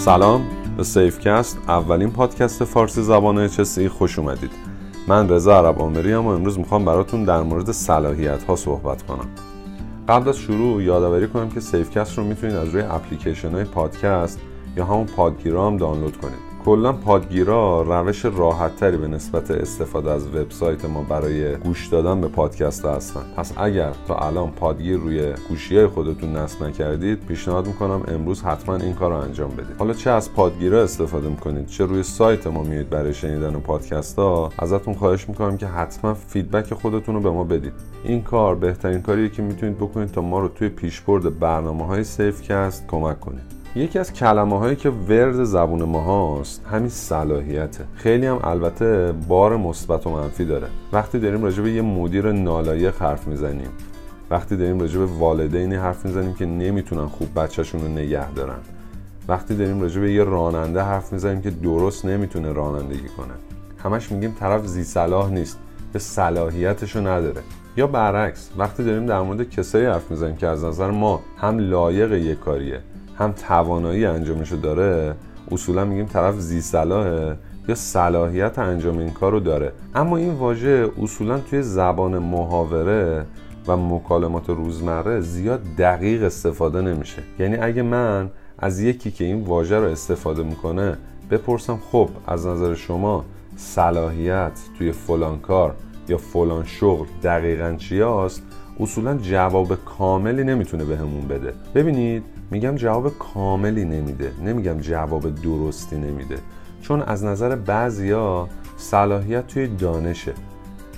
سلام به سیف‌کست اولین پادکست فارسی زبان HSE خوش اومدید. من رضا عرب عامری‌ام و امروز می‌خوام براتون در مورد صلاحیت ها صحبت کنم. قبل از شروع یادآوری کنم که سیف‌کست رو می‌تونید از روی اپلیکیشن های پادکست یا همون پادگیرا هم دانلود کنید. کلا پادگیرا روش راحت تری به نسبت استفاده از وبسایت ما برای گوش دادن به پادکست هستن. پس اگر تا الان پادگیر روی گوشی های خودتون نصب نکردید پیشنهاد می‌کنم امروز حتما این کار رو انجام بدید. حالا چه از پادگیرا استفاده می‌کنید؟ چه روی سایت ما میید برای شنیدن پادکست ها؟ ازتون خواهش می‌کنم که حتما feedback خودتون رو به ما بدید. این کار بهترین کاریه که می‌تونید بکنید تا ما رو توی پیشبرد برنامه های سیفکست کمک کنید. یکی از کلمه هایی که ورد زبون ما هاست همین صلاحیته خیلی هم البته بار مثبت و منفی داره. وقتی داریم راجع به یه مدیر نالایق حرف می‌زنیم وقتی داریم راجع به والدینی حرف می‌زنیم که نمی‌تونن خوب بچهشون رو نگه دارن وقتی داریم راجع به یه راننده حرف می‌زنیم که درست نمی‌تونه رانندگی کنه. همش میگیم طرف زی صلاح نیست به صلاحیتشو نداره. یا برعکس وقتی داریم در مورد کسایی حرف می‌زنیم که از نظر ما هم لایق یک کاریه هم توانایی انجامشو داره. اصولا میگیم طرف زی صلاحه یا صلاحیت انجام این کار رو داره. اما این واژه اصولا توی زبان محاوره و مکالمات روزمره زیاد دقیق استفاده نمیشه. یعنی اگه من از یکی که این واژه رو استفاده می‌کنه بپرسم خب از نظر شما صلاحیت توی فلان کار یا فلان شغل دقیقا چی اصولا جواب کاملی نمی‌تونه بهمون به بده. ببینید میگم جواب کاملی نمیده. نمیگم جواب درستی نمیده. چون از نظر بعضیا صلاحیت توی دانشه.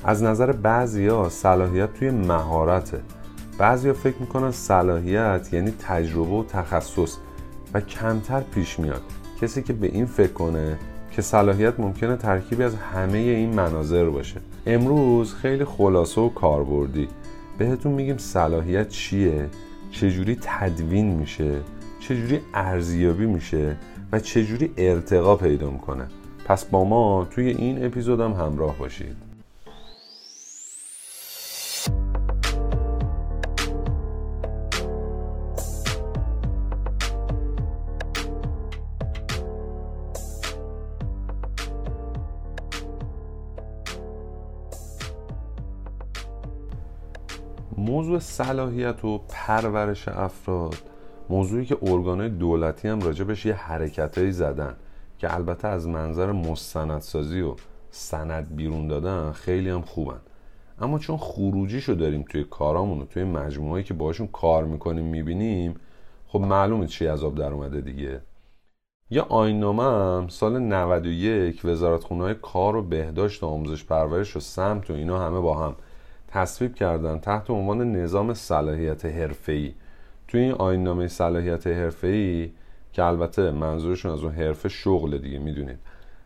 از نظر بعضیا صلاحیت توی مهارته. بعضیا فکر می‌کنن صلاحیت یعنی تجربه و تخصص و کمتر پیش میاد. کسی که به این فکر کنه که صلاحیت ممکنه ترکیبی از همه این مناظر باشه. امروز خیلی خلاصه و کاربردی. بهتون میگیم صلاحیت چیه؟ چجوری تدوین میشه چجوری ارزیابی میشه و چجوری ارتقا پیدا می‌کنه. پس با ما توی این اپیزودم همراه باشید. موضوع صلاحیت و پرورش افراد موضوعی که ارگانهای دولتی هم راجبش یه حرکتهایی زدن که البته از منظر مستندسازی و سند بیرون دادن خیلی هم خوبن. اما چون خروجیشو داریم توی کارامون و توی مجموعهایی که باشون کار می‌کنیم می‌بینیم خب معلومه چی از آب در اومده دیگه. یا آینامه هم سال 91 وزارتخونه های کار و بهداشت و آموزش پرورش و سمت و اینا همه با هم تصویب کردن تحت عنوان نظام صلاحیت حرفه‌ای. توی این آیین صلاحیت حرفه‌ای که البته منظورشون از اون حرفه شغل دیگه می‌دونید.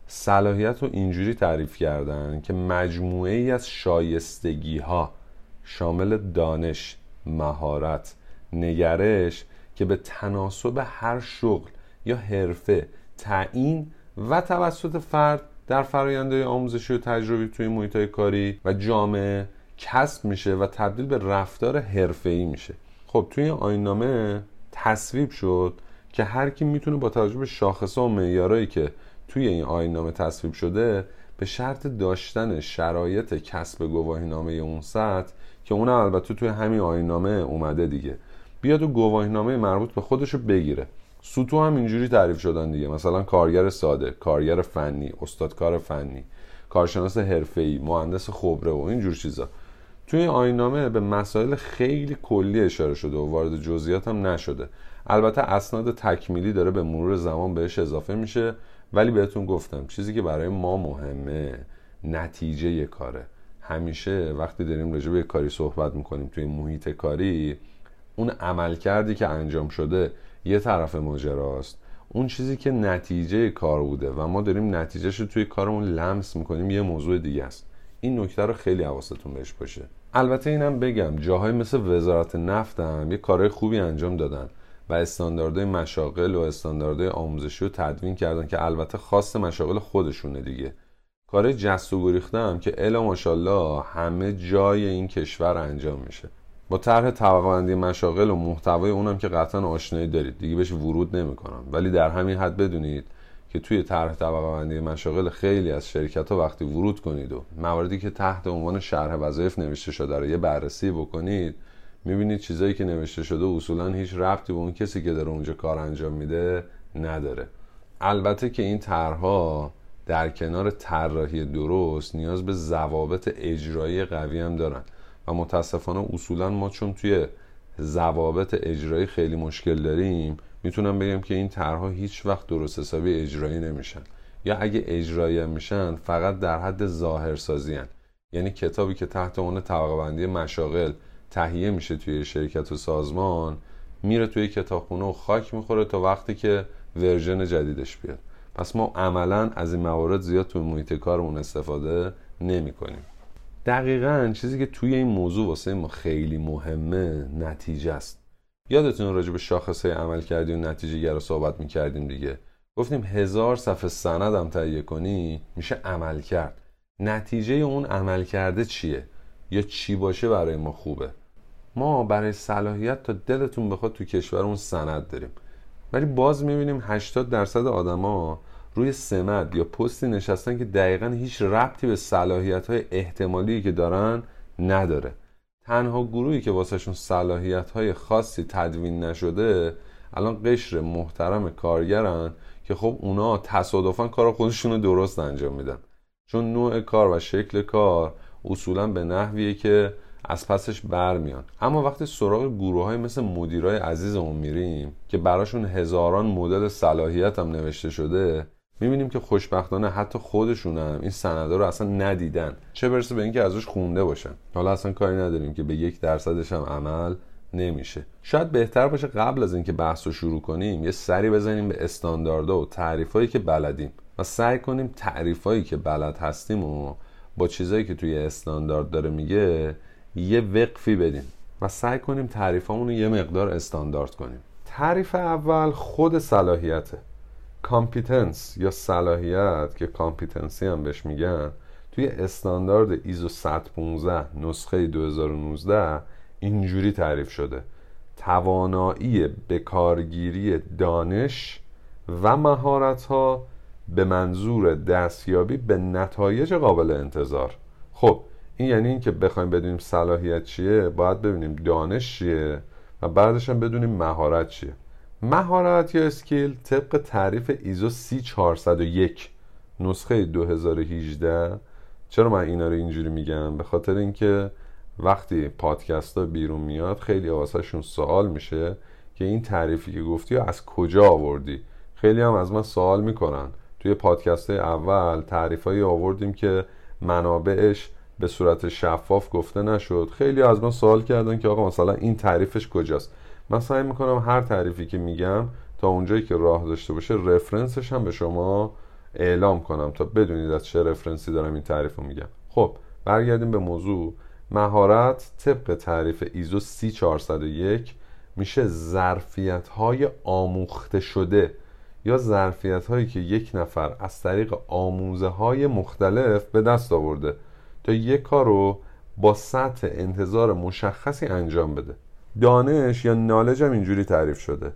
صلاحیت رو اینجوری تعریف کردن که مجموعه ای از شایستگی ها شامل دانش، مهارت، نگرش که به تناسب هر شغل یا حرفه تعیین و توسط فرد در فرآیندهای آموزشی و تجربی توی محیط کاری و جامعه کسب میشه و تبدیل به رفتار حرفه‌ای میشه. خب توی آینامه تصویب شد که هر کی می‌تونه با توجه به شاخصه و معیارایی که توی این آینامه تصویب شده به شرط داشتن شرایط کسب گواهینامه اون سطح که اون البته توی همین آینامه اومده دیگه بیاد و گواهینامه مربوط به خودشو بگیره. سوتو هم اینجوری تعریف شدن دیگه. مثلا کارگر ساده کارگر فنی استادکار فنی کارشناس حرفه‌ای مهندس خبره و اینجور چیزا. توی آینامه به مسائل خیلی کلی اشاره شده و وارد جزئیات هم نشده. البته اسناد تکمیلی داره به مرور زمان بهش اضافه میشه ولی بهتون گفتم چیزی که برای ما مهمه نتیجه یه کاره. همیشه وقتی داریم راجع به کاری صحبت می‌کنیم توی محیط کاری اون عمل کردی که انجام شده یه طرف ماجراست. اون چیزی که نتیجه کار بوده و ما داریم نتیجهش رو توی کارمون لمس می‌کنیم یه موضوع دیگه است. این نکته رو خیلی حواستون بهش باشه. البته اینم بگم جاهای مثل وزارت نفت هم یه کارهای خوبی انجام دادن و استانداردهای مشاغل و استانداردهای آموزشی رو تدوین کردن که البته خاص مشاغل خودشونه دیگه. کارهای جست و گریخته که الا ماشاءالله همه جای این کشور انجام میشه. با طرح طبقه مشاغل و محتوای اونم که قطعا آشنایی دارید دیگه بهش ورود نمی‌کنم. ولی در همین حد بدونید که توی طرح طبقه بندی مشاغل خیلی از شرکت ها وقتی ورود کنید و مواردی که تحت عنوان شرح وظایف نوشته شده رو یه بررسی بکنید می‌بینید چیزایی که نوشته شده اصولا هیچ ربطی به اون کسی که داره اونجا کار انجام میده نداره. البته که این طرحها در کنار طراحی درست نیاز به ضوابط اجرایی قوی هم دارن و متاسفانه اصولا ما چون توی ضوابط اجرایی خیلی مشکل داریم می‌تونم بگم که این طرحها هیچ وقت درست حسابی اجرایی نمیشن. یا اگه اجرایی میشن فقط در حد ظاهرسازی هن. یعنی کتابی که تحت عنوان طبقه بندی مشاغل تهیه میشه توی شرکت و سازمان میره توی کتابخونه و خاک می‌خوره تا وقتی که ورژن جدیدش بیاد. پس ما عملا از این موارد زیاد توی محیط کارمون استفاده نمی کنیم دقیقا چیزی که توی این موضوع واسه ما خیلی مهمه نتیجه است. یادتون راجع به شاخصه عمل کردی و نتیجه رو صحبت می‌کردیم دیگه. گفتیم هزار صفحه سندم تهیه کنی میشه عمل کرد. نتیجه اون عمل کرده چیه؟ یا چی باشه برای ما خوبه؟ ما برای صلاحیت تا دلتون بخواد تو کشورمون سند داریم. ولی باز می‌بینیم 80 درصد آدما روی سمت یا پستی نشستن که دقیقا هیچ ربطی به صلاحیت های احتمالی که دارن نداره. تنها گروهی که واسهشون صلاحیت های خاصی تدوین نشده الان قشر محترم کارگرن که خب اونا تصادفا کار خودشون رو درست انجام میدن. چون نوع کار و شکل کار اصولا به نحویه که از پسش برمیان. اما وقتی سراغ گروه های مثل مدیرای عزیزمون میریم که براشون هزاران مدل صلاحیت هم نوشته شده می‌بینیم که خوشبختانه حتی خودشونم این سنده رو اصلا ندیدن. چه برسه به اینکه ازش خونده باشن. حالا اصلا کاری نداریم که به یک درصدش هم عمل نمیشه. شاید بهتر باشه قبل از اینکه بحث رو شروع کنیم یه سری بزنیم به استانداردها و تعریفایی که بلدیم و سعی کنیم تعریفایی که بلد هستیم و با چیزایی که توی استاندارد داره میگه یه وقفی بدیم و سعی کنیم تعریفامون رو یه مقدار استاندارد کنیم. تعریف اول خود صلاحیته. competence یا صلاحیت که competency هم بهش میگن توی استاندارد ISO 115 نسخه 2019 اینجوری تعریف شده. توانایی بکارگیری دانش و مهارت ها به منظور دستیابی به نتایج قابل انتظار. خب این یعنی اینکه بخوایم بدونیم صلاحیت چیه باید ببینیم دانش چیه و بعدش هم بدونیم مهارت چیه. مهارت یا اسکیل طبق تعریف ایزو 3401 نسخه 2018 چرا من اینا رو اینجوری میگم؟ به خاطر اینکه وقتی پادکست ها بیرون میاد خیلی واسهشون سوال میشه که این تعریفی که گفتی از کجا آوردی؟ خیلی هم از من سوال می‌کنن. توی پادکست اول تعریفایی آوردیم که منابعش به صورت شفاف گفته نشد. خیلی از من سوال کردن که آقا مثلا این تعریفش کجاست؟ من سعی می‌کنم هر تعریفی که میگم تا اونجایی که راه داشته باشه رفرنسش هم به شما اعلام کنم تا بدونید از چه رفرنسی دارم این تعریف رو میگم. خب برگردیم به موضوع. مهارت طبق تعریف ایزو 3401 میشه ظرفیت های آموخته شده یا ظرفیت هایی که یک نفر از طریق آموزه های مختلف به دست آورده تا یک کار رو با سطح انتظار مشخصی انجام بده. دانش یا نالج هم اینجوری تعریف شده.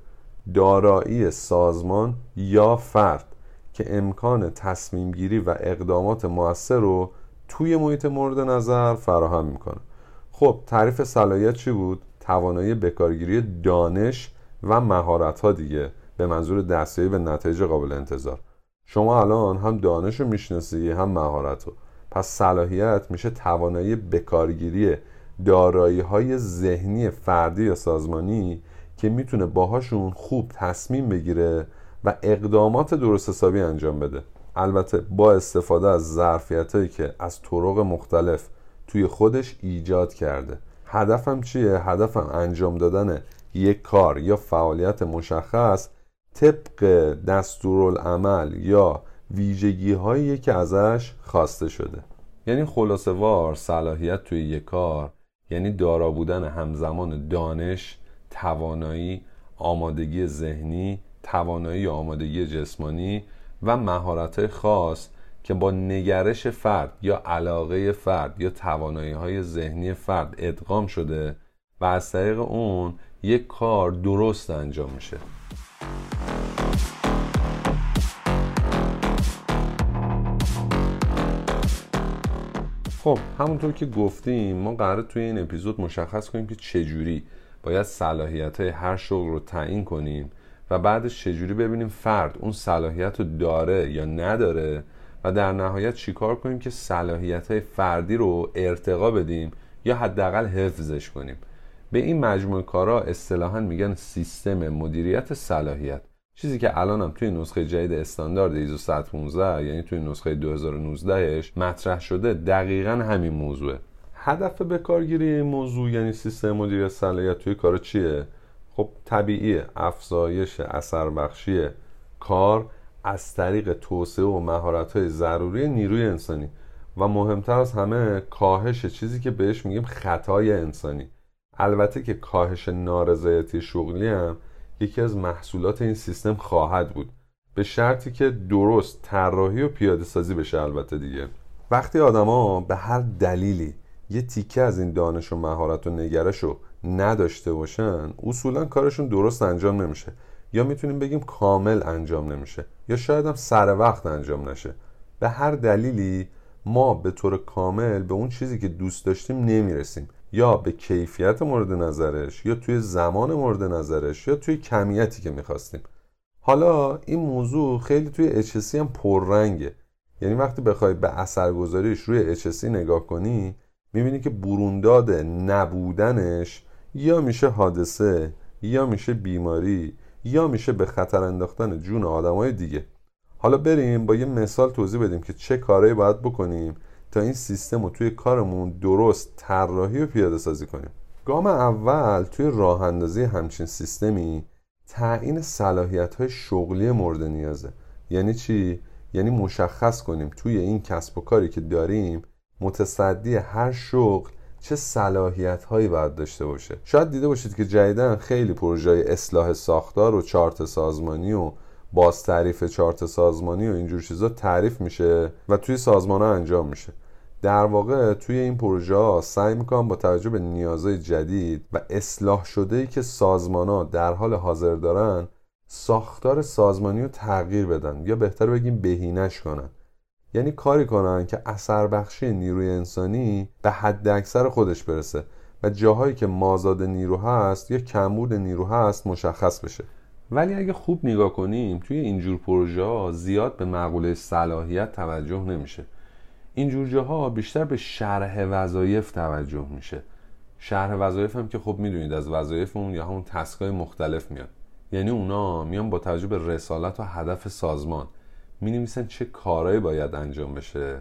دارایی سازمان یا فرد که امکان تصمیم گیری و اقدامات موثر رو توی محیط مورد نظر فراهم می‌کنه. خب تعریف صلاحیت چی بود؟ توانایی بکارگیری دانش و مهارت ها دیگه به منظور دستیابی به نتایج قابل انتظار. شما الان هم دانش رو می‌شناسی هم مهارت رو. پس صلاحیت میشه توانایی بکارگیری دارایی های ذهنی فردی یا سازمانی که می‌تونه باهاشون خوب تصمیم بگیره و اقدامات درست حسابی انجام بده. البته با استفاده از ظرفیت هایی که از طرق مختلف توی خودش ایجاد کرده. هدفم چیه؟ هدفم انجام دادن یک کار یا فعالیت مشخص طبق دستورالعمل یا ویژگی هایی که ازش خواسته شده. یعنی خلاصه وار صلاحیت توی یک کار یعنی دارا بودن همزمان دانش توانایی آمادگی ذهنی توانایی آمادگی جسمانی و مهارت خاص که با نگرش فرد یا علاقه فرد یا توانایی های ذهنی فرد ادغام شده و از طریق اون یک کار درست انجام میشه. خب همونطور که گفتیم ما قرار توی این اپیزود مشخص کنیم که چجوری باید صلاحیت های هر شغل رو تعیین کنیم و بعدش چجوری ببینیم فرد اون صلاحیت رو داره یا نداره و در نهایت چیکار کنیم که صلاحیت های فردی رو ارتقا بدیم یا حداقل حفظش کنیم. به این مجموعه کارا اصطلاحا میگن سیستم مدیریت صلاحیت. چیزی که الانم توی نسخه جدید استاندارد ایزو 115 یعنی توی نسخه 2019ش مطرح شده دقیقا همین موضوعه. هدف به کارگیری این موضوع یعنی سیستم مدیریت صلاحیت توی کار چیه؟ خب طبیعیه افزایش اثر بخشی کار از طریق توسعه و مهارت ضروری نیروی انسانی و مهمتر از همه کاهش چیزی که بهش میگیم خطای انسانی. البته که کاهش نارضایتی شغلی هم یکی از محصولات این سیستم خواهد بود. به شرطی که درست طراحی و پیاده سازی بشه البته دیگه. وقتی آدما به هر دلیلی یه تیکه از این دانش و مهارت و نگرش رو نداشته باشن اصولا کارشون درست انجام نمیشه. یا می‌تونیم بگیم کامل انجام نمیشه یا شاید هم سر وقت انجام نشه. به هر دلیلی ما به طور کامل به اون چیزی که دوست داشتیم نمی‌رسیم. یا به کیفیت مورد نظرش یا توی زمان مورد نظرش یا توی کمیتی که می‌خواستیم. حالا این موضوع خیلی توی HSC هم پررنگه. یعنی وقتی بخوای به اثرگذاریش روی HSC نگاه کنی می‌بینی که برونداد نبودنش یا میشه حادثه یا میشه بیماری یا میشه به خطر انداختن جون آدمای دیگه. حالا بریم با یه مثال توضیح بدیم که چه کارهایی باید بکنیم تا این سیستم رو توی کارمون درست طراحی و پیاده سازی کنیم. گام اول توی راه اندازی همچین سیستمی تعیین صلاحیت های شغلی مورد نیازه. یعنی چی؟ یعنی مشخص کنیم توی این کسب و کاری که داریم متصدی هر شغل چه صلاحیت هایی باید داشته باشه. شاید دیده باشید که جدیدن خیلی پروژه اصلاح ساختار و چارت سازمانی و باز تعریف چارت سازمانی و اینجور چیزا تعریف میشه و توی سازمان ها انجام میشه. در واقع توی این پروژه ها سعی می‌کنم با توجه به نیازهای جدید و اصلاح شده ای که سازمان ها در حال حاضر دارن ساختار سازمانی رو تغییر بدن یا بهتر بگیم بهینش کنن. یعنی کاری کنن که اثر بخشی نیروی انسانی به حد اکثر خودش برسه و جاهایی که مازاد نیرو هست یا کمبود نیرو هست مشخص بشه. ولی اگه خوب نگاه کنیم توی اینجور پروژه ها زیاد به مقوله صلاحیت توجه نمیشه. اینجور جاها بیشتر به شرح وظایف توجه میشه. شرح وظایف هم که خب می‌دونید از وظایف اون یا همون task های مختلف میاد یعنی اونا میان با توجه به رسالت و هدف سازمان. می نویسن چه کارهایی باید انجام بشه.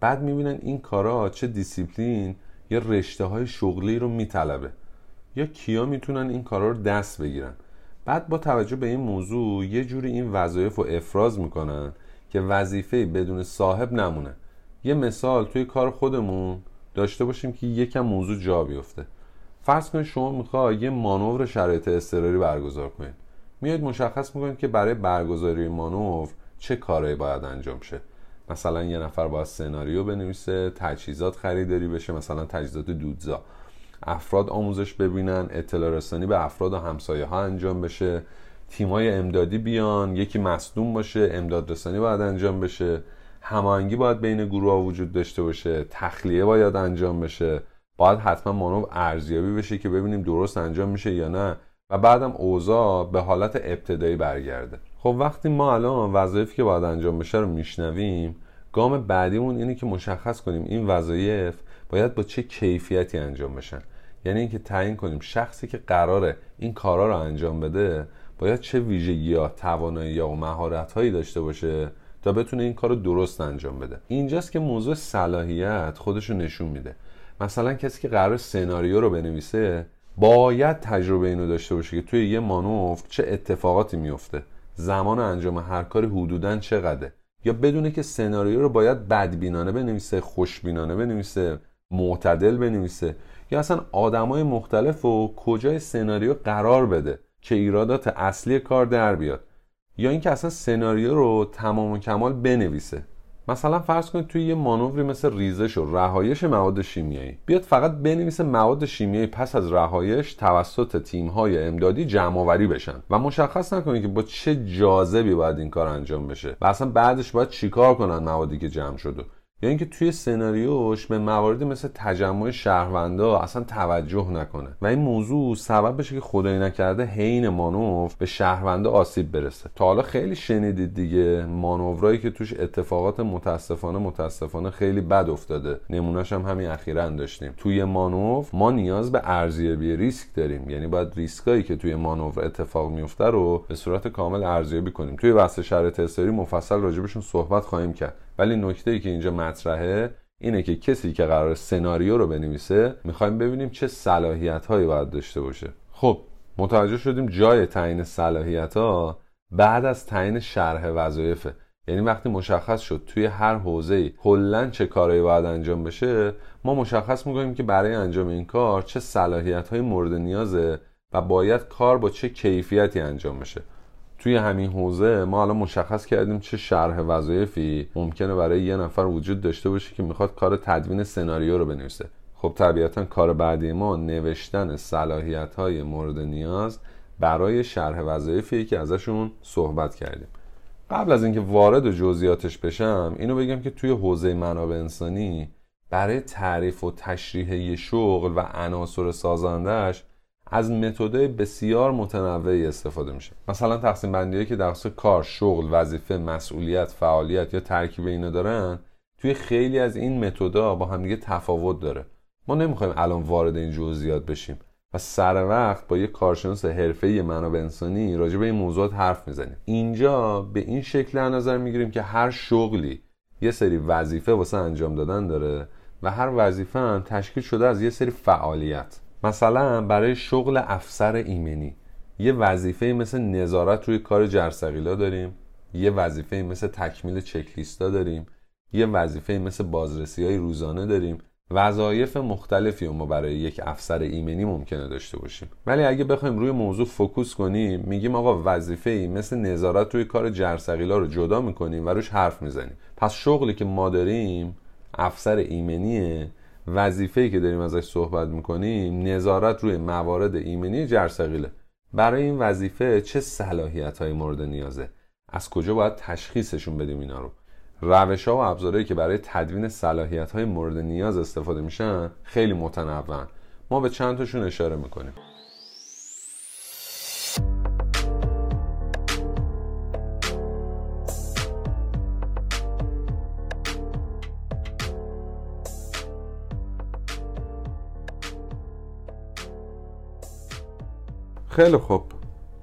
بعد می‌بینن این کارا چه دیسیپلین یا رشته های شغلی رو میطلبه. یا کیا می‌تونن این کارا رو دست بگیرن. بعد با توجه به این موضوع یه جوری این وظایف رو افراز می‌کنن که وظیفه بدون صاحب نمونه. یه مثال توی کار خودمون داشته باشیم که یکم موضوع جا بیفته. فرض کنید شما می‌خوای یه مانور شرایط اضطراری برگزار کنید. میاد مشخص می‌کنید که برای برگزاری مانور چه کارهایی باید انجام شه. مثلا یه نفر باید سناریو بنویسه تجهیزات خریداری بشه مثلا تجهیزات دودزا. افراد آموزش ببینن اطلاع رسانی به افراد و همسایه ها انجام بشه. تیمای امدادی بیان یکی مصدوم باشه امداد رسانی باید انجام بشه. هماهنگی باید بین گروه ها وجود داشته باشه تخلیه باید انجام بشه. باید حتما مانو ارزیابی بشه که ببینیم درست انجام میشه یا نه. و بعدم اوضاع به حالت ابتدایی برگرده. خب وقتی ما الان وظایفی که باید انجام بشه رو میشنویم گام بعدیمون اینه که مشخص کنیم این وظایف باید با چه کیفیتی انجام بشن. یعنی اینکه تعیین کنیم شخصی که قراره این کارا رو انجام بده باید چه ویژگی یا توانایی یا مهارت هایی داشته باشه تا بتونه این کار رو درست انجام بده. اینجاست که موضوع صلاحیت خودش رو نشون میده. مثلا کسی که قرار سناریو رو بنویسه باید تجربه اینو داشته باشه که توی یه مانوف چه اتفاقاتی میفته. زمان انجام هر کاری حدودا چقدره. یا بدونه که سناریو رو باید بدبینانه بنویسه خوشبینانه بنویسه معتدل بنویسه. یا اصلا آدمای مختلف و کجای سناریو قرار بده که ایرادات اصلی کار در بیاد. یا اینکه اصلا سناریو رو تمام و کمال بنویسه. مثلا فرض کنید توی یه مانوری مثل ریزش و رهایش مواد شیمیایی. بیاد فقط بنویسه مواد شیمیایی پس از رهایش توسط تیم‌های امدادی جمع آوری بشن. و مشخص نکنید که با چه جاذبی باید این کار انجام بشه. و اصلا بعدش باید چیکار کنن موادی که جمع شده یا اینکه توی سناریوش به مواردی مثل تجمع شهروندا اصلا توجه نکنه. و این موضوع سبب بشه که خدای نکرده حین مانور به شهروندا آسیب برسه. تا حالا خیلی شنیدید دیگه مانورایی که توش اتفاقات متاسفانه متاسفانه خیلی بد افتاده. نمونهش هم همین اخیرا داشتیم. توی مانور ما نیاز به ارزیابی ریسک داریم. یعنی باید ریسکایی که توی مانور اتفاق میفته رو به صورت کامل ارزیابی کنیم. توی بحث شرط استری مفصل راجبشون صحبت خواهیم کرد. ولی نکته ای که اینجا مطرحه اینه که کسی که قرار سناریو رو بنویسه می‌خوایم ببینیم چه صلاحیت هایی باید داشته باشه. خب متوجه شدیم جای تعیین صلاحیت ها بعد از تعیین شرح وظایفه. یعنی وقتی مشخص شد توی هر حوزه کلا چه کارایی باید انجام بشه ما مشخص می‌کنیم که برای انجام این کار چه صلاحیت های مورد نیازه و باید کار با چه کیفیتی انجام بشه. توی همین حوزه ما الان مشخص کردیم چه شرح وظایفی ممکنه برای یه نفر وجود داشته باشه که می‌خواد کار تدوین سناریو رو بنویسه. خب طبیعتا کار بعدی ما نوشتن صلاحیت های مورد نیاز برای شرح وظایفی که ازشون صحبت کردیم. قبل از اینکه وارد جزئیاتش بشم اینو بگم که توی حوزه منابع انسانی برای تعریف و تشریح شغل و عناصر سازندش از متدای بسیار متنوعی استفاده میشه. مثلا تقسیم بندی که در کار شغل وظیفه مسئولیت فعالیت یا ترکیب اینا دارن توی خیلی از این متدا با همدیگه تفاوت داره. ما نمی‌خوایم الان وارد این جزئیات بشیم و سر وقت با یه کارشناس حرفه‌ای منابع انسانی راجع به این موضوعات حرف می‌زنیم. اینجا به این شکل نظر می‌گیریم که هر شغلی یه سری وظیفه واسه انجام دادن داره و هر وظیفه هم تشکیل شده از یه سری فعالیت. مثلا برای شغل افسر ایمنی. یه وظیفه مثل نظارت روی کار جرثقیلا داریم. یه وظیفه مثل تکمیل چکلیستا داریم. یه وظیفه مثل بازرسی های روزانه داریم. وظایف مختلفی ما برای یک افسر ایمنی ممکنه داشته باشیم. ولی اگه بخوایم روی موضوع focus کنیم میگیم آقا وظیفه ای مثل نظارت روی کار جرثقیلا رو جدا می‌کنیم و روش حرف می‌زنیم. پس شغلی که ما داریم افسر ایمنیه. وظیفه‌ای که داریم ازش صحبت می‌کنیم نظارت روی موارد ایمنی جرثقیله. برای این وظیفه چه صلاحیت های مورد نیازه؟ از کجا باید تشخیصشون بدیم اینا رو؟ روش ها و ابزارهایی که برای تدوین صلاحیت های مورد نیاز استفاده میشن خیلی متنوعن. ما به چند تاشون اشاره می‌کنیم. خیلی خوب.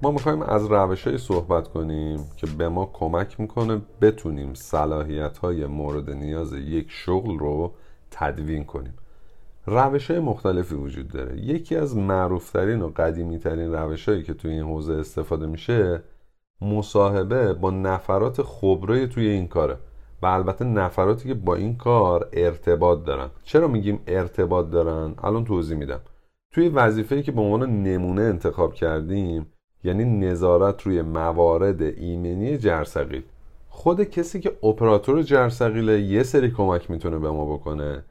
ما می‌خوایم از روش صحبت کنیم که به ما کمک می‌کنه بتونیم صلاحیت های مورد نیاز یک شغل رو تدوین کنیم. روش های مختلفی وجود داره. یکی از معروفترین و قدیمی ترین روش هایی که توی این حوزه استفاده میشه مصاحبه با نفرات خبره توی این کاره و البته نفراتی که با این کار ارتباط دارن. چرا میگیم ارتباط دارن؟ الان توضیح میدم. توی وظیفه‌ای که به عنوان نمونه انتخاب کردیم یعنی نظارت روی موارد ایمنی جرثقیل. خود کسی که اپراتور جرثقیله یه سری کمک می‌تونه به ما بکنه.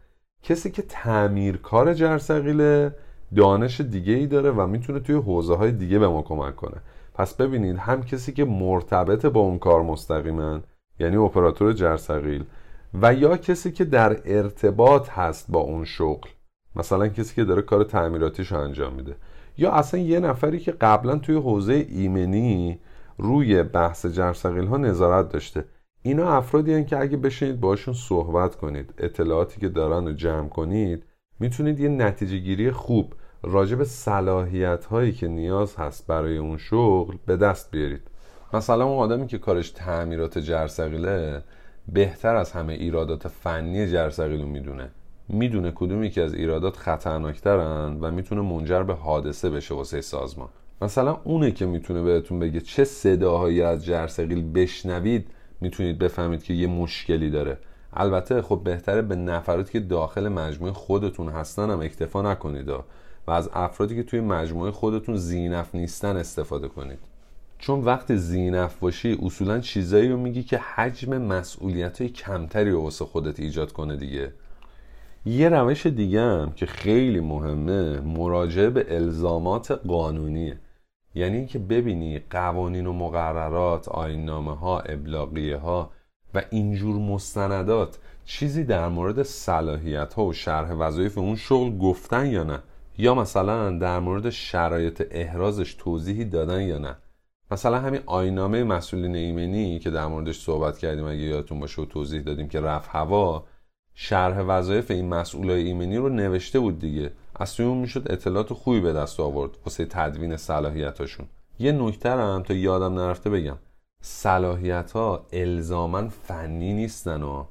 کسی که تعمیرکار جرثقیله دانش دیگه ای داره و می‌تونه توی حوزه های دیگه به ما کمک کنه. پس ببینید هم کسی که مرتبط با اون کار مستقیما یعنی اپراتور جرثقیل و یا کسی که در ارتباط هست با اون شغل. مثلا کسی که داره کار تعمیراتیش انجام میده. یا اصلا یه نفری که قبلا توی حوزه ایمنی روی بحث جرثقیل ها نظارت داشته. اینا افرادی هن که اگه بشینید باشون صحبت کنید اطلاعاتی که دارن رو جمع کنید می‌تونید یه نتیجه گیری خوب راجع به صلاحیت هایی که نیاز هست برای اون شغل به دست بیارید. مثلا اون آدمی که کارش تعمیرات جرثقیله بهتر از همه ایرادات فنی جرثقیل می‌دونه. می‌دونه کدومی که از ایرادات خطرناکترن و می‌تونه منجر به حادثه بشه واسه سازمان. مثلا اونه که می‌تونه بهتون بگه چه صداهایی از جرثقیل بشنوید می‌تونید بفهمید که یه مشکلی داره. البته خب بهتره به نفراتی که داخل مجموعه خودتون هستن هم اکتفا نکنید و از افرادی که توی مجموعه خودتون زینف نیستن استفاده کنید. چون وقتی زینف باشی اصولا چیزایی رو میگی که حجم مسئولیت کمتری رو واسه خودت ایجاد کنه دیگه. یه روش دیگه هم که خیلی مهمه مراجعه به الزامات قانونیه. یعنی اینکه ببینی قوانین و مقررات آینامه ها ابلاغیه ها و اینجور مستندات چیزی در مورد صلاحیت ها و شرح وظایف اون شغل گفتن یا نه؟ یا مثلا در مورد شرایط احرازش توضیحی دادن یا نه؟ مثلا همین آینامه مسئولین ایمنی که در موردش صحبت کردیم اگه یادتون باشه و توضیح دادیم که رفت هوا شرح وظایف این مسئولای ایمنی رو نوشته بود دیگه. از توی اون می‌شد اطلاعات خوبی به دست آورد واسه تدوین صلاحیتاشون. یه نکته هم تا یادم نرفته بگم. صلاحیت ها الزاما فنی نیستن و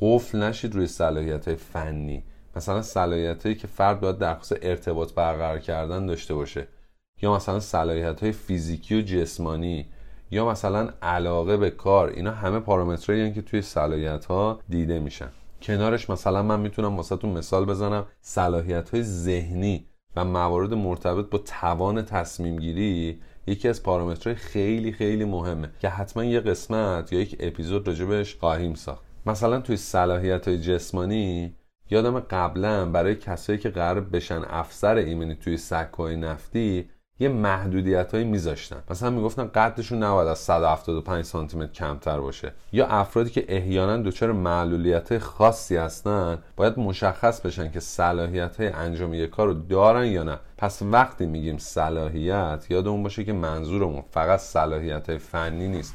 قفل نشید روی صلاحیت های فنی. مثلا صلاحیت هایی که فرد باید درخواست ارتباط برقرار کردن داشته باشه. یا مثلا صلاحیت های فیزیکی و جسمانی. یا مثلا علاقه به کار. اینا همه پارامترهایی که توی صلاحیت ها دیده میشن. کنارش مثلا من می‌تونم واسهتون مثال بزنم. صلاحیت های ذهنی و موارد مرتبط با توان تصمیم گیری یکی از پارامترهای خیلی خیلی مهمه که حتما یه قسمت یا یک اپیزود راجبش خواهیم ساخت. مثلا توی صلاحیت های جسمانی یادم قبلا برای کسایی که قرار بشن افسر ایمنی توی سکوهای نفتی یه محدودیت هایی میذاشتن. مثلا می‌گفتن قدشون نباید از 175 سانتی متر کمتر باشه. یا افرادی که احیانا دچار معلولیت خاصی هستن باید مشخص بشن که صلاحیت های انجام یک کار رو دارن یا نه. پس وقتی میگیم صلاحیت یادمون باشه که منظورمون فقط صلاحیت های فنی نیست.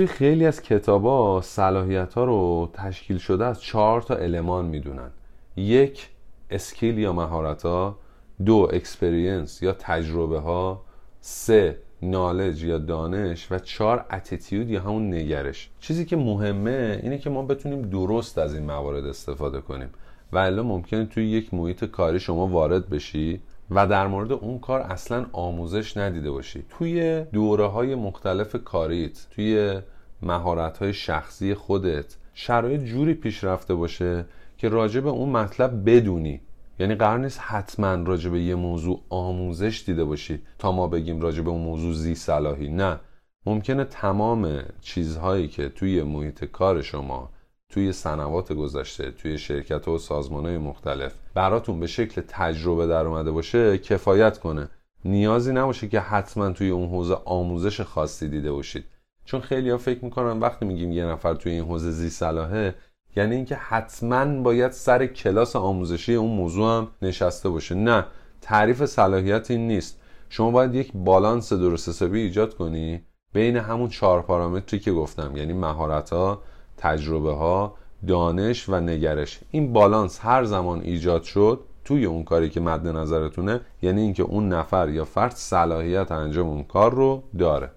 توی خیلی از کتابا صلاحیت ها رو تشکیل شده از چهار تا element می‌دونن. یک skill یا مهارت ها دو experience یا تجربه ها سه knowledge یا دانش. و چهار attitude یا همون نگرش. چیزی که مهمه اینه که ما بتونیم درست از این موارد استفاده کنیم. و الا ممکنه توی یک محیط کاری شما وارد بشی و در مورد اون کار اصلا آموزش ندیده باشی. توی دوره های مختلف کاریت توی مهارت های شخصی خودت شرایط جوری پیش رفته باشه که راجع به اون مطلب بدونی. یعنی قرار نیست حتما راجع به یه موضوع آموزش دیده باشی تا ما بگیم راجع به اون موضوع زی صلاحی. نه. ممکنه تمام چیزهایی که توی محیط کار شما توی سنوات گذشته توی شرکت و سازمان های مختلف براتون به شکل تجربه در اومده باشه کفایت کنه. نیازی نباشه که حتما توی اون حوزه آموزش خاصی دیده باشید. چون خیلی ها فکر می‌کنن وقتی میگیم یه نفر توی این حوزه زی صلاحه یعنی اینکه حتما باید سر کلاس آموزشی اون موضوع هم نشسته باشه. نه تعریف صلاحیت این نیست. شما باید یک بالانس درست حسابی ایجاد کنی بین همون چهار پارامتری که گفتم یعنی مهارت ها تجربه ها دانش و نگرش. این بالانس هر زمان ایجاد شد توی اون کاری که مد نظرتونه یعنی اینکه اون نفر یا فرد صلاحیت انجام اون کار رو داره.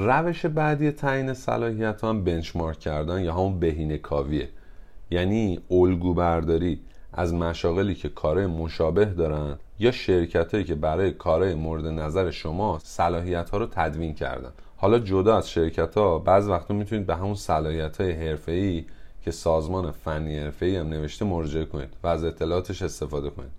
روش بعدی تعیین صلاحیت هم بنچمارک کردن یا همون بهینه کاویه. یعنی الگو برداری از مشاغلی که کارهای مشابه دارن یا شرکت که برای کارهای مورد نظر شما صلاحیت ها رو تدوین کردن. حالا جدا از شرکت ها بعض وقتا می‌تونید به همون صلاحیت های حرفه که سازمان فنی حرفه هم نوشته مراجعه کنید و از اطلاعاتش استفاده کنید.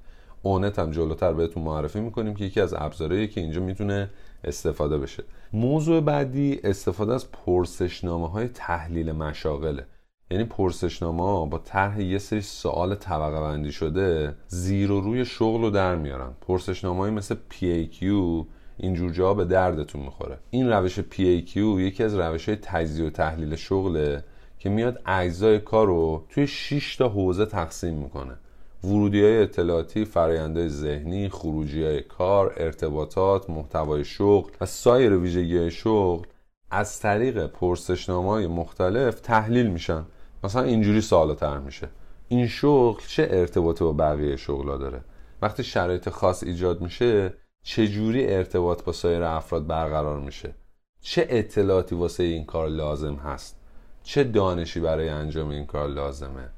اونت هم جلوتر بهتون معرفی می‌کنیم که یکی از ابزارهایی که اینجا می‌تونه استفاده بشه. موضوع بعدی استفاده از پرسشنامه های تحلیل مشاغله. یعنی پرسشنامه ها با طرح یه سری سوال طبقه بندی شده زیر و روی شغل رو در میارن. پرسشنامه های مثل PAQ اینجور جا به دردتون می‌خوره. این روش PAQ یکی از روش های تجزیه و تحلیل شغله که میاد اجزای کار رو توی 6 تا حوزه تقسیم می‌کنه. ورودی های اطلاعاتی، فراینده ذهنی، خروجی های کار، ارتباطات، محتوای شغل و سایر ویژگی شغل از طریق پرسشنامه های مختلف تحلیل میشن. مثلا اینجوری سوالا طرح میشه. این شغل چه ارتباطی با بقیه شغلا داره؟ وقتی شرایط خاص ایجاد میشه چه جوری ارتباط با سایر افراد برقرار میشه؟ چه اطلاعاتی واسه این کار لازم هست؟ چه دانشی برای انجام این کار لازمه؟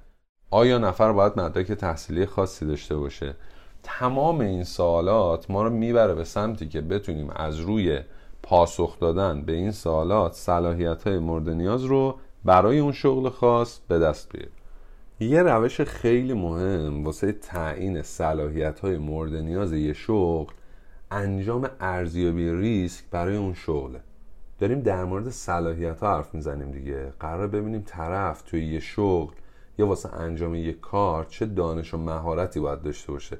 آیا نفر باید مدرک تحصیلی خاصی داشته باشه؟ تمام این سوالات ما رو می‌بره به سمتی که بتونیم از روی پاسخ دادن به این سوالات صلاحیت های مورد نیاز رو برای اون شغل خاص به دست بیاریم. یه روش خیلی مهم واسه تعیین صلاحیت های مورد نیاز یه شغل انجام ارزیابی ریسک برای اون شغله. داریم در مورد صلاحیت ها حرف می‌زنیم دیگه. قرار ببینیم طرف توی یه شغل یا واسه انجام یه کار چه دانش و مهارتی باید داشته باشه؟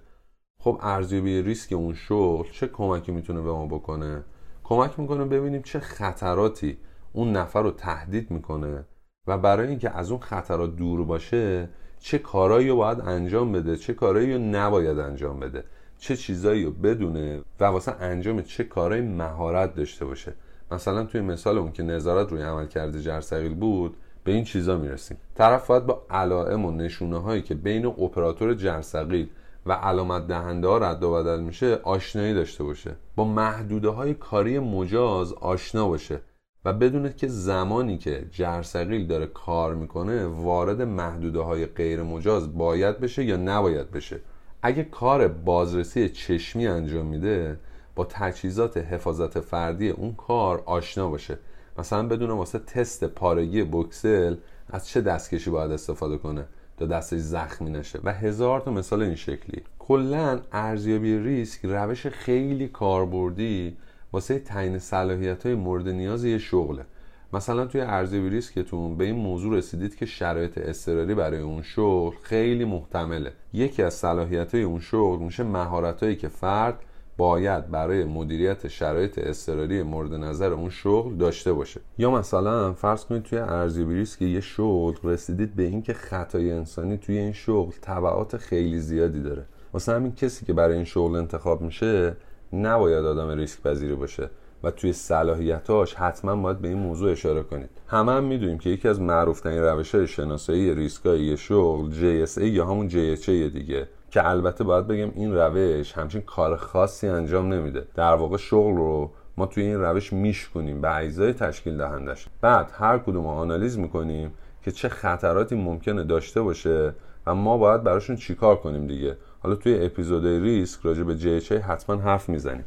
خب ارزیابی ریسک اون شغل چه کمکی می‌تونه به ما بکنه؟ کمک می‌کنه ببینیم چه خطراتی اون نفر رو تهدید می‌کنه و برای اینکه از اون خطرات دور باشه چه کارایی رو باید انجام بده چه کارایی رو نباید انجام بده چه چیزایی رو بدونه و واسه انجام چه کارایی مهارت داشته باشه. مثلا توی مثال اون که نظارت روی عمل کرده جرثقیل بود به این چیزا می‌رسیم. طرف باید با علائم و نشونه هایی که بین اپراتور جرثقیل و علامت دهنده ها رد و بدل میشه آشنایی داشته باشه. با محدوده های کاری مجاز آشنا باشه و بدونه که زمانی که جرثقیل داره کار می‌کنه وارد محدوده های غیر مجاز باید بشه یا نباید بشه. اگه کار بازرسی چشمی انجام میده با تجهیزات حفاظت فردی اون کار آشنا باشه. مثلا بدونه واسه تست پارگی بوکسل از چه دستکشی باید استفاده کنه تا دستش زخمی نشه. و هزار تا مثال این شکلی. کلا ارزیابی ریسک روش خیلی کاربردی واسه تعیین صلاحیت های مورد نیاز یه شغله. مثلا توی ارزیابی ریسکتون به این موضوع رسیدید که شرایط اضطراری برای اون شغل خیلی محتمله. یکی از صلاحیت های اون شغل میشه مهارت که فرد باید برای مدیریت شرایط اضطراری مورد نظر اون شغل داشته باشه. یا مثلا فرض کنید توی ارزیابی ریسک یه شغل رسیدید به اینکه خطای انسانی توی این شغل تبعات خیلی زیادی داره. واسه همین کسی که برای این شغل انتخاب میشه نباید آدم ریسک پذیری باشه و توی صلاحیتاش حتما باید به این موضوع اشاره کنید. همه هم می‌دونیم که یکی از معروفترین روش های شناسایی ریسکای یه شغل JSA یا همون JHA دیگه. که البته باید بگم این روش همچین کار خاصی انجام نمیده. در واقع شغل رو ما توی این روش میش کنیم به اجزای تشکیل دهندش. بعد هر کدوم رو آنالیز می‌کنیم که چه خطراتی ممکنه داشته باشه و ما باید براشون چیکار کنیم دیگه. حالا توی اپیزود ریسک راجع به JHA حتما حرف می‌زنیم.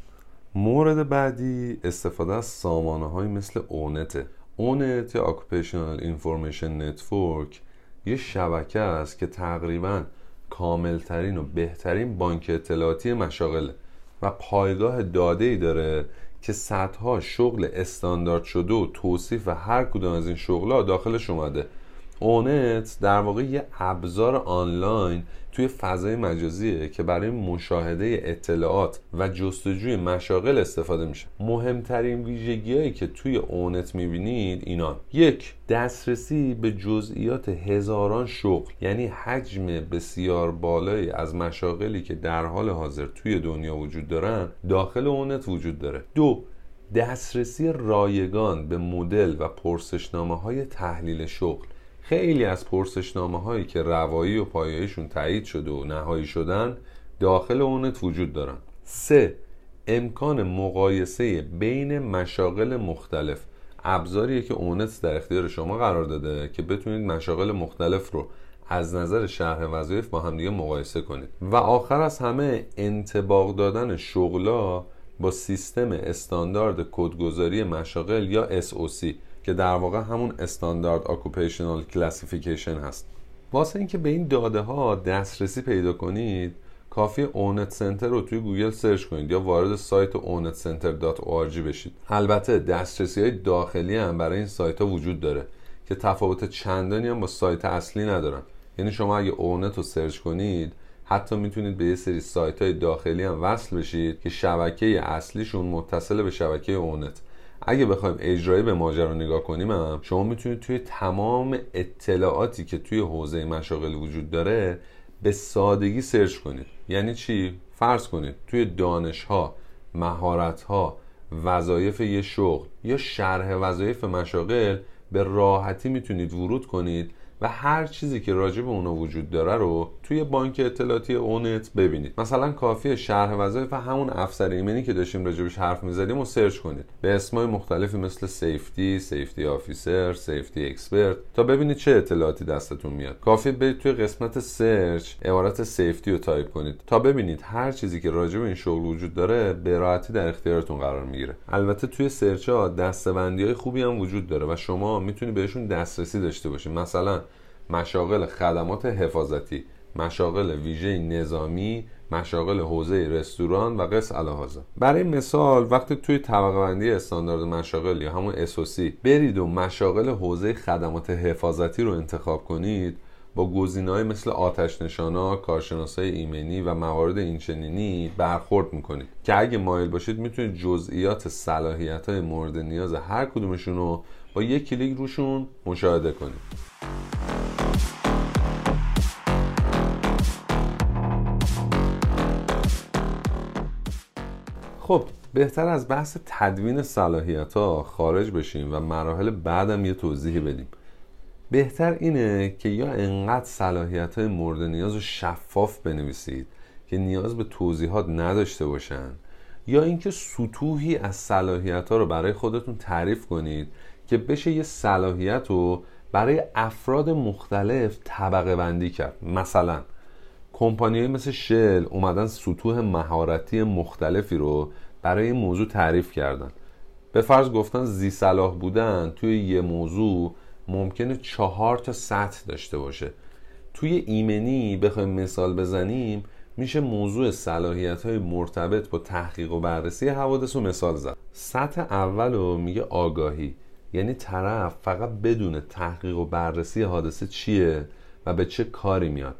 مورد بعدی استفاده از سامانه های مثل اونته اونت یا Occupational Information Network یه شبکه است که تقریبا کاملترین و بهترین بانک اطلاعاتی مشاغله و پایگاه داده ای داره که صدها شغل استاندارد شده و توصیف هر کدوم از این شغلها داخلش اومده. اونت در واقع یه ابزار آنلاین توی فضای مجازیه که برای مشاهده اطلاعات و جستجوی مشاغل استفاده میشه. مهمترین ویژگی که توی اونت می‌بینید اینا یک دسترسی به جزئیات هزاران شغل یعنی حجم بسیار بالایی از مشاغلی که در حال حاضر توی دنیا وجود دارن داخل اونت وجود داره. دو دسترسی رایگان به مدل و پرسشنامه های تحلیل شغل. خیلی از پرسشنامه هایی که روایی و پایایشون تایید شده و نهایی شدن داخل اونت وجود دارن. سه امکان مقایسه بین مشاغل مختلف. ابزاریه که اونت در اختیار شما قرار داده که بتونید مشاغل مختلف رو از نظر شرح وظایف با همدیگه مقایسه کنید. و آخر از همه انتباق دادن شغلا با سیستم استاندارد کدگذاری مشاغل یا SOC که در واقع همون Standard Occupational Classification هست. واسه اینکه به این داده ها دسترسی پیدا کنید کافی اونت سنتر رو توی گوگل search کنید یا وارد سایت onetcenter.org بشید. البته دسترسی های داخلی هم برای این سایت ها وجود داره که تفاوت چندانی هم با سایت اصلی ندارن. یعنی شما اگه اونت رو سرچ کنید حتی می‌تونید به یه سری سایت های داخلی هم وصل بشید که شبکه اصلیشون متصل به شبکه اونت اگه بخوایم اجرایی به ماجرا نگاه کنیم هم شما می‌تونید توی تمام اطلاعاتی که توی حوزه مشاغل وجود داره به سادگی search کنید. یعنی چی؟ فرض کنید توی دانش ها مهارت ها وظایف یه شغل یا شرح وظایف مشاغل به راحتی می‌تونید ورود کنید و هر چیزی که راجع به اونا وجود داره رو توی بانک اطلاعاتی اونت ببینید. مثلا کافیه شرح وظایف همون افسر ایمنی که داشتیم راجبش حرف می‌زدیم و search کنید. به اسمای مختلفی مثل safety، safety officer، safety expert تا ببینید چه اطلاعاتی دستتون میاد. کافیه برید توی قسمت search عبارت safety رو تایپ کنید تا ببینید هر چیزی که راجع به این شغل وجود داره به راحتی در اختیارتون قرار می‌گیره. البته توی سرچ ها دستبندی های خوبی هم وجود داره و شما می‌تونید بهشون دسترسی داشته باشید. مثلا مشاغل خدمات حفاظتی مشاغل ویژه نظامی مشاغل حوزه رستوران و قص الهازا برای مثال وقتی توی طبقه بندی استاندارد مشاغل یا همون اسوسی برید و مشاغل حوزه خدمات حفاظتی رو انتخاب کنید با گزینه‌های مثل آتش نشانا، کارشناسای ایمنی و موارد اینچنینی برخورد می‌کنید. که اگه مایل باشید می‌تونید جزئیات صلاحیت های مورد نیاز هر کدومشون رو با یک کلیک روشون مشاهده کنید. خب بهتر از بحث تدوین صلاحیت ها خارج بشیم و مراحل بعدم یه توضیحی بدیم. بهتر اینه که یا انقدر صلاحیت های مورد نیاز رو شفاف بنویسید که نیاز به توضیحات نداشته باشن یا اینکه سطوحی از صلاحیت ها رو برای خودتون تعریف کنید که بشه یه صلاحیت رو برای افراد مختلف طبقه بندی کرد. مثلا کمپانی مثل شل اومدن سطوح مهارتی مختلفی رو برای این موضوع تعریف کردن. به فرض گفتن زی صلاح بودن توی یه موضوع ممکنه چهار تا سطح داشته باشه. توی ایمنی بخوایم مثال بزنیم میشه موضوع صلاحیت های مرتبط با تحقیق و بررسی حوادث و مثال زد. سطح اول رو میگه آگاهی. یعنی طرف فقط بدون تحقیق و بررسی حادثه چیه و به چه کاری میاد.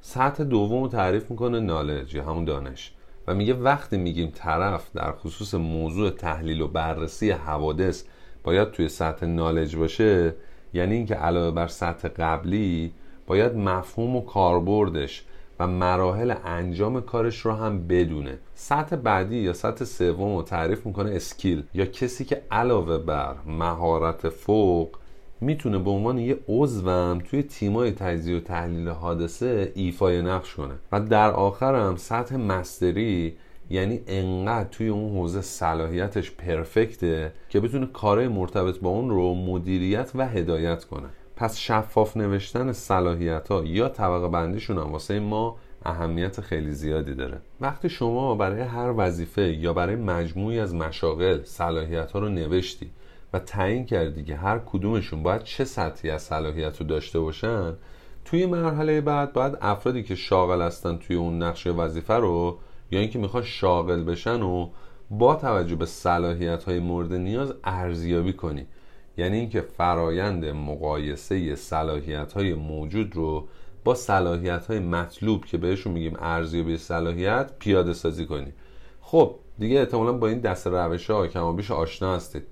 سطح دوم رو تعریف می‌کنه نالج یا همون دانش. و میگه وقتی میگیم طرف در خصوص موضوع تحلیل و بررسی حوادث باید توی سطح نالج باشه یعنی اینکه علاوه بر سطح قبلی باید مفهوم و کاربردش و مراحل انجام کارش رو هم بدونه. سطح بعدی یا سطح سوم رو تعریف می‌کنه اسکیل یا کسی که علاوه بر مهارت فوق می‌تونه به عنوان یه عضوم توی تیمای تجزیه و تحلیل حادثه ایفای نقش کنه. و در آخرم سطح مستری یعنی انقدر توی اون حوزه صلاحیتش پرفکته که بتونه کارهای مرتبط با اون رو مدیریت و هدایت کنه. پس شفاف نوشتن صلاحیت ها یا طبقه بندیشون هم واسه ما اهمیت خیلی زیادی داره. وقتی شما برای هر وظیفه یا برای مجموعی از مشاغل صلاحیت ها رو نوشتی و تعیین کردی که هر کدومشون باید چه سطحی از صلاحیت رو داشته باشن توی مرحله بعد باید افرادی که شاغل هستن توی اون نقش وظیفه رو یا اینکه می‌خوان شاغل بشن و با توجه به صلاحیت های مورد نیاز ارزیابی کنی. یعنی اینکه فرایند مقایسه صلاحیت های موجود رو با صلاحیت های مطلوب که بهشون میگیم ارزیابی صلاحیت پیاده سازی کنی خب دیگه احتمالا با این دست روش ها کمابیش آشنا هستید.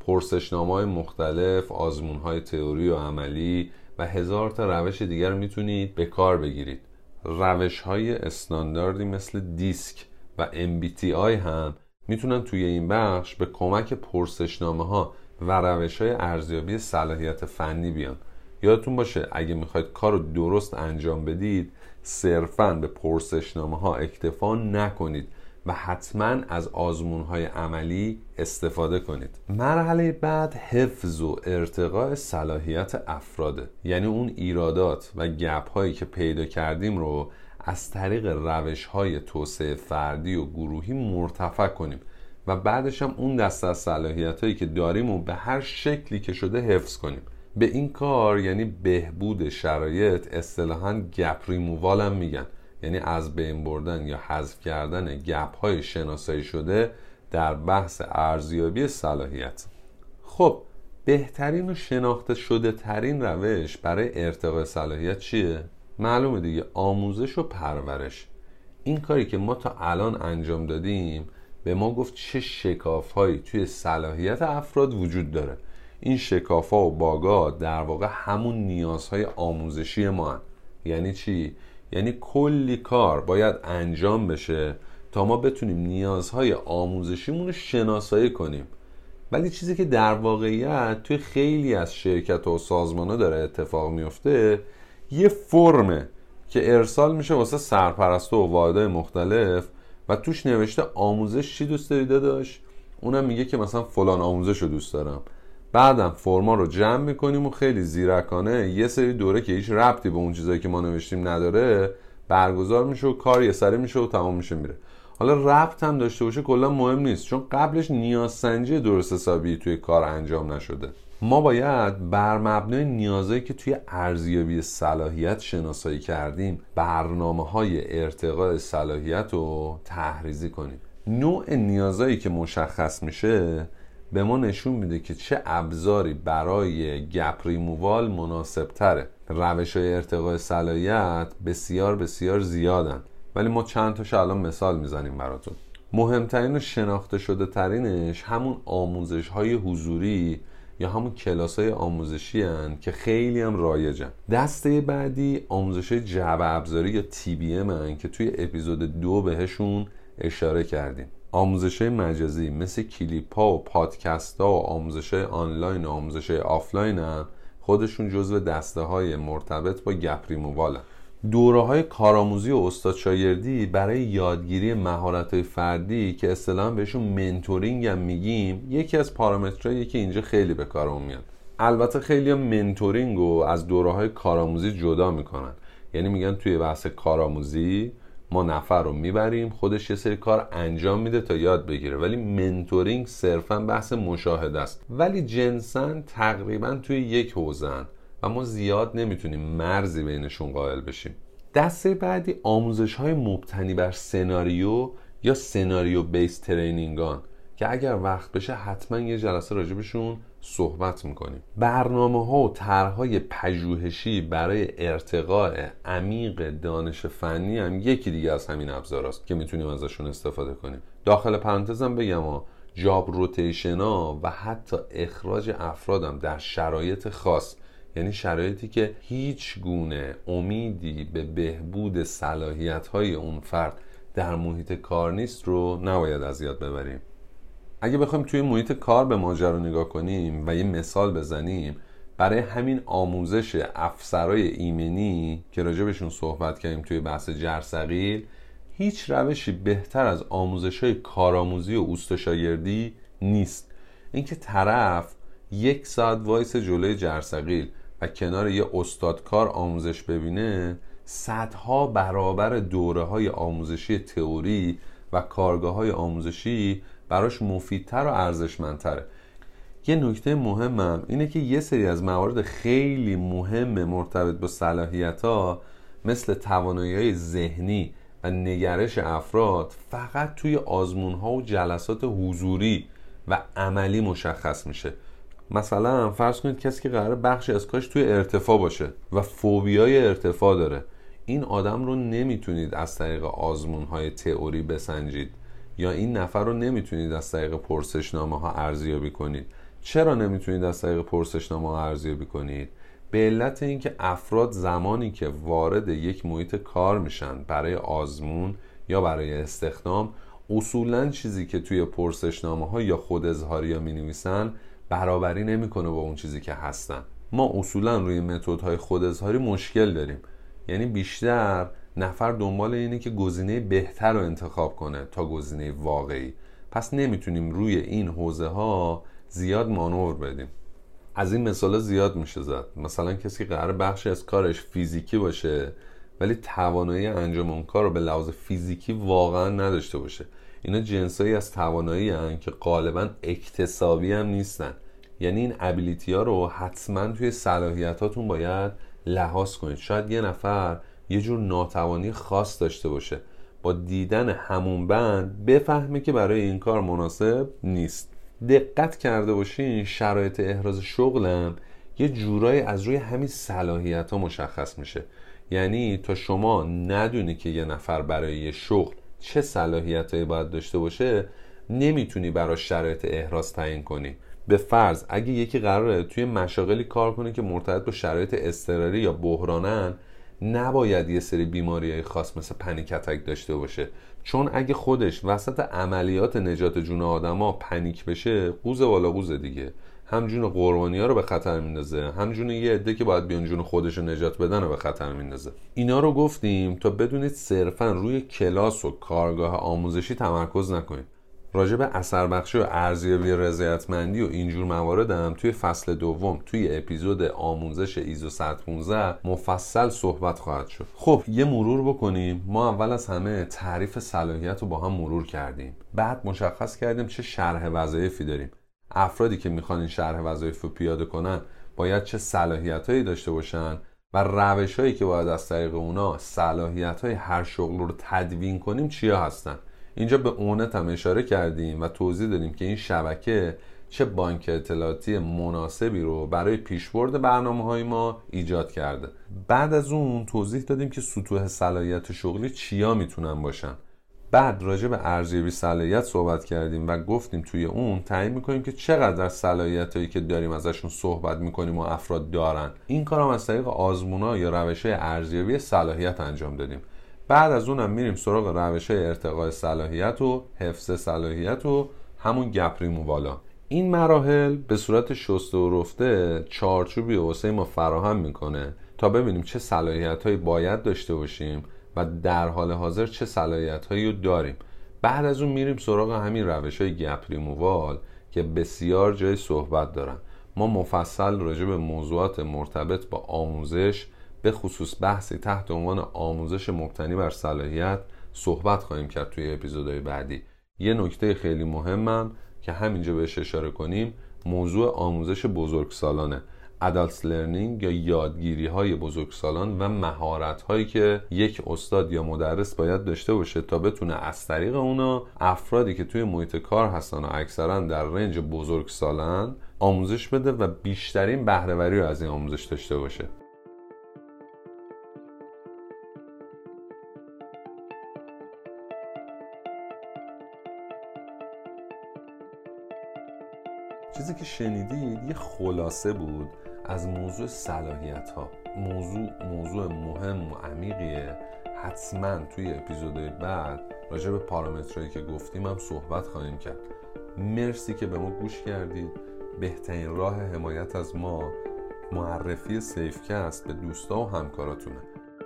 پرسشنامه های مختلف آزمون های تئوری و عملی و هزار تا روش دیگر می‌تونید به کار بگیرید. روش های استانداردی مثل دیسک و MBTI هم می‌تونن توی این بخش به کمک پرسشنامه ها و روش های ارزیابی صلاحیت فنی بیان. یادتون باشه اگه می‌خواید کار رو درست انجام بدید صرفا به پرسشنامه ها اکتفا نکنید و حتما از آزمون های عملی استفاده کنید. مرحله بعد حفظ و ارتقاء صلاحیت افراده یعنی اون ایرادات و گپ هایی که پیدا کردیم رو از طریق روش های توسعه فردی و گروهی مرتفع کنیم. و بعدش هم اون دست از صلاحیت هایی که داریم و به هر شکلی که شده حفظ کنیم. به این کار یعنی بهبود شرایط اصطلاحا گپ ریمووال هم میگن. یعنی از بین بردن یا حذف کردن گپ های شناسایی شده در بحث ارزیابی صلاحیت. خب بهترین و شناخته شده ترین روش برای ارتقاء صلاحیت چیه؟ معلومه دیگه آموزش و پرورش. این کاری که ما تا الان انجام دادیم به ما گفت چه شکاف هایی توی صلاحیت افراد وجود داره این شکاف ها و باگا در واقع همون نیازهای آموزشی ما هن. یعنی چی؟ یعنی کلی کار باید انجام بشه تا ما بتونیم نیازهای آموزشیمون رو شناسایی کنیم ولی چیزی که در واقعیت توی خیلی از شرکت و سازمان ها داره اتفاق میفته یه فرمه که ارسال میشه واسه سرپرست و واحدهای مختلف و توش نوشته آموزش چی دوست داری داشت اونم میگه که مثلا فلان آموزش رو دوست دارم. بعدم فرما رو جمع می‌کنیم و خیلی زیرکانه یه سری دوره که هیچ ربطی به اون چیزایی که ما نوشتیم نداره برگزار میشه و کار یه سری میشه و تمام میشه میره. حالا ربط داشته باشه کلا مهم نیست چون قبلش نیاز سنجی درست حسابی توی کار انجام نشده. ما باید بر مبنای نیازهایی که توی ارزیابی صلاحیت شناسایی کردیم برنامه های ارتقاء صلاحیت رو تحریزی کنیم. نوع نیازهایی که مشخص میشه به ما نشون میده که چه ابزاری برای گپ ریمووال مناسب تره روش های ارتقاء صلاحیت بسیار بسیار زیادن. ولی ما چند تاش الان مثال می‌زنیم براتون. مهمترین و شناخته شده ترینش همون آموزش های حضوری یا همون کلاس های آموزشی هن که خیلی هم رایجن. دسته بعدی آموزش جعبه ابزاری یا TBM که توی اپیزود دو بهشون اشاره کردیم. آموزش مجازی مثل کلیپ ها و پادکست ها و آموزش آنلاین و آموزش آفلاین هم خودشون جزو دسته های مرتبط با گپ ریمووال دوره های کارآموزی و استاد شاگردی برای یادگیری مهارت های فردی که اصطلاحا بهشون mentoring هم میگیم یکی از پارامترهایی که اینجا خیلی به کارمون میاد. البته خیلی هم mentoring رو از دوره های کارآموزی جدا می‌کنن. یعنی میگن توی بحث کارآموزی ما نفر رو می‌بریم خودش یه سری کار انجام میده تا یاد بگیره. ولی mentoring صرفا بحث مشاهده است. ولی جنسن تقریبا توی یک حوزن و ما زیاد نمی‌تونیم مرزی بینشون قائل بشیم. دسته بعدی آموزش های مبتنی بر سناریو یا scenario based training ان که اگر وقت بشه حتما یه جلسه راجبشون صحبت می‌کنیم. برنامه ها و طرحهای پژوهشی برای ارتقاء عمیق دانش فنی هم یکی دیگه از همین ابزار که می‌تونیم ازشون استفاده کنیم. داخل پرانتزم بگم ها جاب روتیشن ها و حتی اخراج افرادم در شرایط خاص. یعنی شرایطی که هیچ گونه امیدی به بهبود صلاحیت های اون فرد در محیط کار نیست رو نباید از یاد ببریم. اگه بخوایم توی محیط کار به ماجرا نگاه کنیم و یه مثال بزنیم برای همین آموزش افسرای ایمنی که راجبشون صحبت کردیم توی بحث جرسقیل هیچ روشی بهتر از آموزش های کارآموزی و اوستاشاگردی نیست. اینکه طرف یک ساعت وایس جلوی جرسقیل و کنار یه استادکار آموزش ببینه صدها برابر دوره های آموزشی تئوری و کارگاه های آموزشی براش مفیدتر و ارزشمندتره. یه نکته مهمم اینه که یه سری از موارد خیلی مهم مرتبط با صلاحیت ها مثل توانایی های ذهنی و نگرش افراد فقط توی آزمون ها و جلسات حضوری و عملی مشخص میشه. مثلا فرض کنید کسی که قرار بخشی از کاش توی ارتفاع باشه و فوبیای ارتفاع داره. این آدم رو نمی‌تونید از طریق آزمون های تئوری بسنجید یا این نفر رو نمی‌تونید از طریق پرسشنامه ها ارزیابی کنید. چرا نمی‌تونید از طریق پرسشنامه ها ارزیابی کنید؟ به علت اینکه افراد زمانی که وارد یک محیط کار میشن برای آزمون یا برای استخدام اصولا چیزی که توی پرسشنامه ها یا خود اظهاری ها می نویسن برابری نمی‌کنه با اون چیزی که هستن. ما اصولا روی متدهای خود اظهاری مشکل داریم. یعنی بیشتر نفر دنبال اینه که گزینه بهتر رو انتخاب کنه تا گزینه واقعی. پس نمی‌تونیم روی این حوزه ها زیاد مانور بدیم. از این مثال زیاد میشه زد. مثلا کسی که قرار بخشی از کارش فیزیکی باشه ولی توانایی انجام اون کار رو به لحاظ فیزیکی واقعا نداشته باشه. اینا جنسایی از توانایی هن که غالبا اکتسابی هم نیستن. یعنی این ابیلیتی ها رو حتما توی صلاحیتاتون باید لحاظ کنید. شاید یه نفر یه جور ناتوانی خاص داشته باشه. با دیدن همون بند بفهمه که برای این کار مناسب نیست. دقت کرده باشین شرایط احراز شغلم یه جورایی از روی همین صلاحیت ها مشخص میشه. یعنی تا شما ندونی که یه نفر برای یه شغل چه صلاحیت باید داشته باشه نمی‌تونی برای شرایط احراز تعیین کنی. به فرض اگه یکی قراره توی مشاغلی کار کنه که مرتبط با شرایط اضطراری یا بحرانن نباید یه سری بیماری های خاص مثل پنیک داشته باشه. چون اگه خودش وسط عملیات نجات جون آدما پنیک بشه قوز بالا قوز دیگه. هم جون قربانی ها رو به خطر میندازه هم جون یه عده که باید بیان جون خودش رو نجات بدن رو به خطر میندازه. اینا رو گفتیم تا بدونید صرفا روی کلاس و کارگاه آموزشی تمرکز نکنید. راجع به اثر بخشی و ارزیابی رضایتمندی و اینجور مواردم توی فصل دوم توی اپیزود آموزش ایزو 115 مفصل صحبت خواهد شد. خب یه مرور بکنیم. ما اول از همه تعریف صلاحیت رو با هم مرور کردیم. بعد مشخص کردیم چه شرح وظایفی داریم. افرادی که می‌خوان این شرح وظایف رو پیاده کنن باید چه صلاحیت هایی داشته باشن و روش هایی که باید از طریق اونا صلاحیت های هر شغل رو تدوین کنیم چیا هستن؟ اینجا به اونت هم اشاره کردیم و توضیح دادیم که این شبکه چه بانک اطلاعاتی مناسبی رو برای پیشبرد برنامه های ما ایجاد کرده. بعد از اون توضیح دادیم که سطوح صلاحیت شغلی چیا می‌تونن باشن. بعد راجع به ارزیابی صلاحیت صحبت کردیم و گفتیم توی اون تعیین می‌کنیم که چقدر صلاحیت هایی که داریم ازشون صحبت می‌کنیم و افراد دارن. این کار هم از طریق آزمونا یا روش ارزیابی صلاحیت انجام دادیم. بعد از اونم میریم سراغ روش ارتقاء صلاحیت و حفظ صلاحیت و همون گپ بالا این مراحل به صورت شسته و رفته چارچوبی واسه ما فراهم می‌کنه تا ببینیم چه صلاحیت هایی باید داشته باشیم و در حال حاضر چه صلاحیت هایی رو داریم. بعد از اون میریم سراغ همین روش های گپ ریمووال که بسیار جای صحبت دارن. ما مفصل راجع به موضوعات مرتبط با آموزش به خصوص بحثی تحت عنوان آموزش مبتنی بر صلاحیت صحبت خواهیم کرد توی اپیزودهای بعدی. یه نکته خیلی مهمم که همینجا بهش اشاره کنیم موضوع آموزش بزرگسالانه. ادالتس لرنینگ یا یادگیری های بزرگسالان و مهارت هایی که یک استاد یا مدرس باید داشته باشه تا بتونه از طریق اونا افرادی که توی محیط کار هستن و اکثرا در رنج بزرگسالن آموزش بده و بیشترین بهرهوری رو از این آموزش داشته باشه. چیزی که شنیدید یه خلاصه بود. از موضوع صلاحیت ها موضوع موضوع مهم و عمیقیه. حتما توی اپیزودهای بعد راجع به پارامترهایی که گفتیم هم صحبت خواهیم کرد. مرسی که به ما گوش کردید. بهترین راه حمایت از ما معرفی سیفکست به دوستا و همکاراتونه.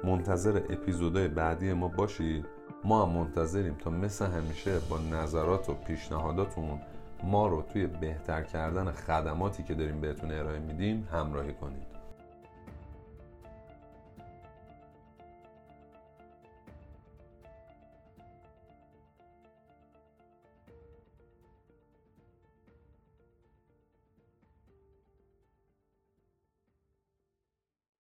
منتظر اپیزودهای بعدی ما باشید. ما هم منتظریم تا مثل همیشه با نظرات و پیشنهاداتون ما رو توی بهتر کردن خدماتی که داریم بهتون ارائه میدیم همراهی کنید.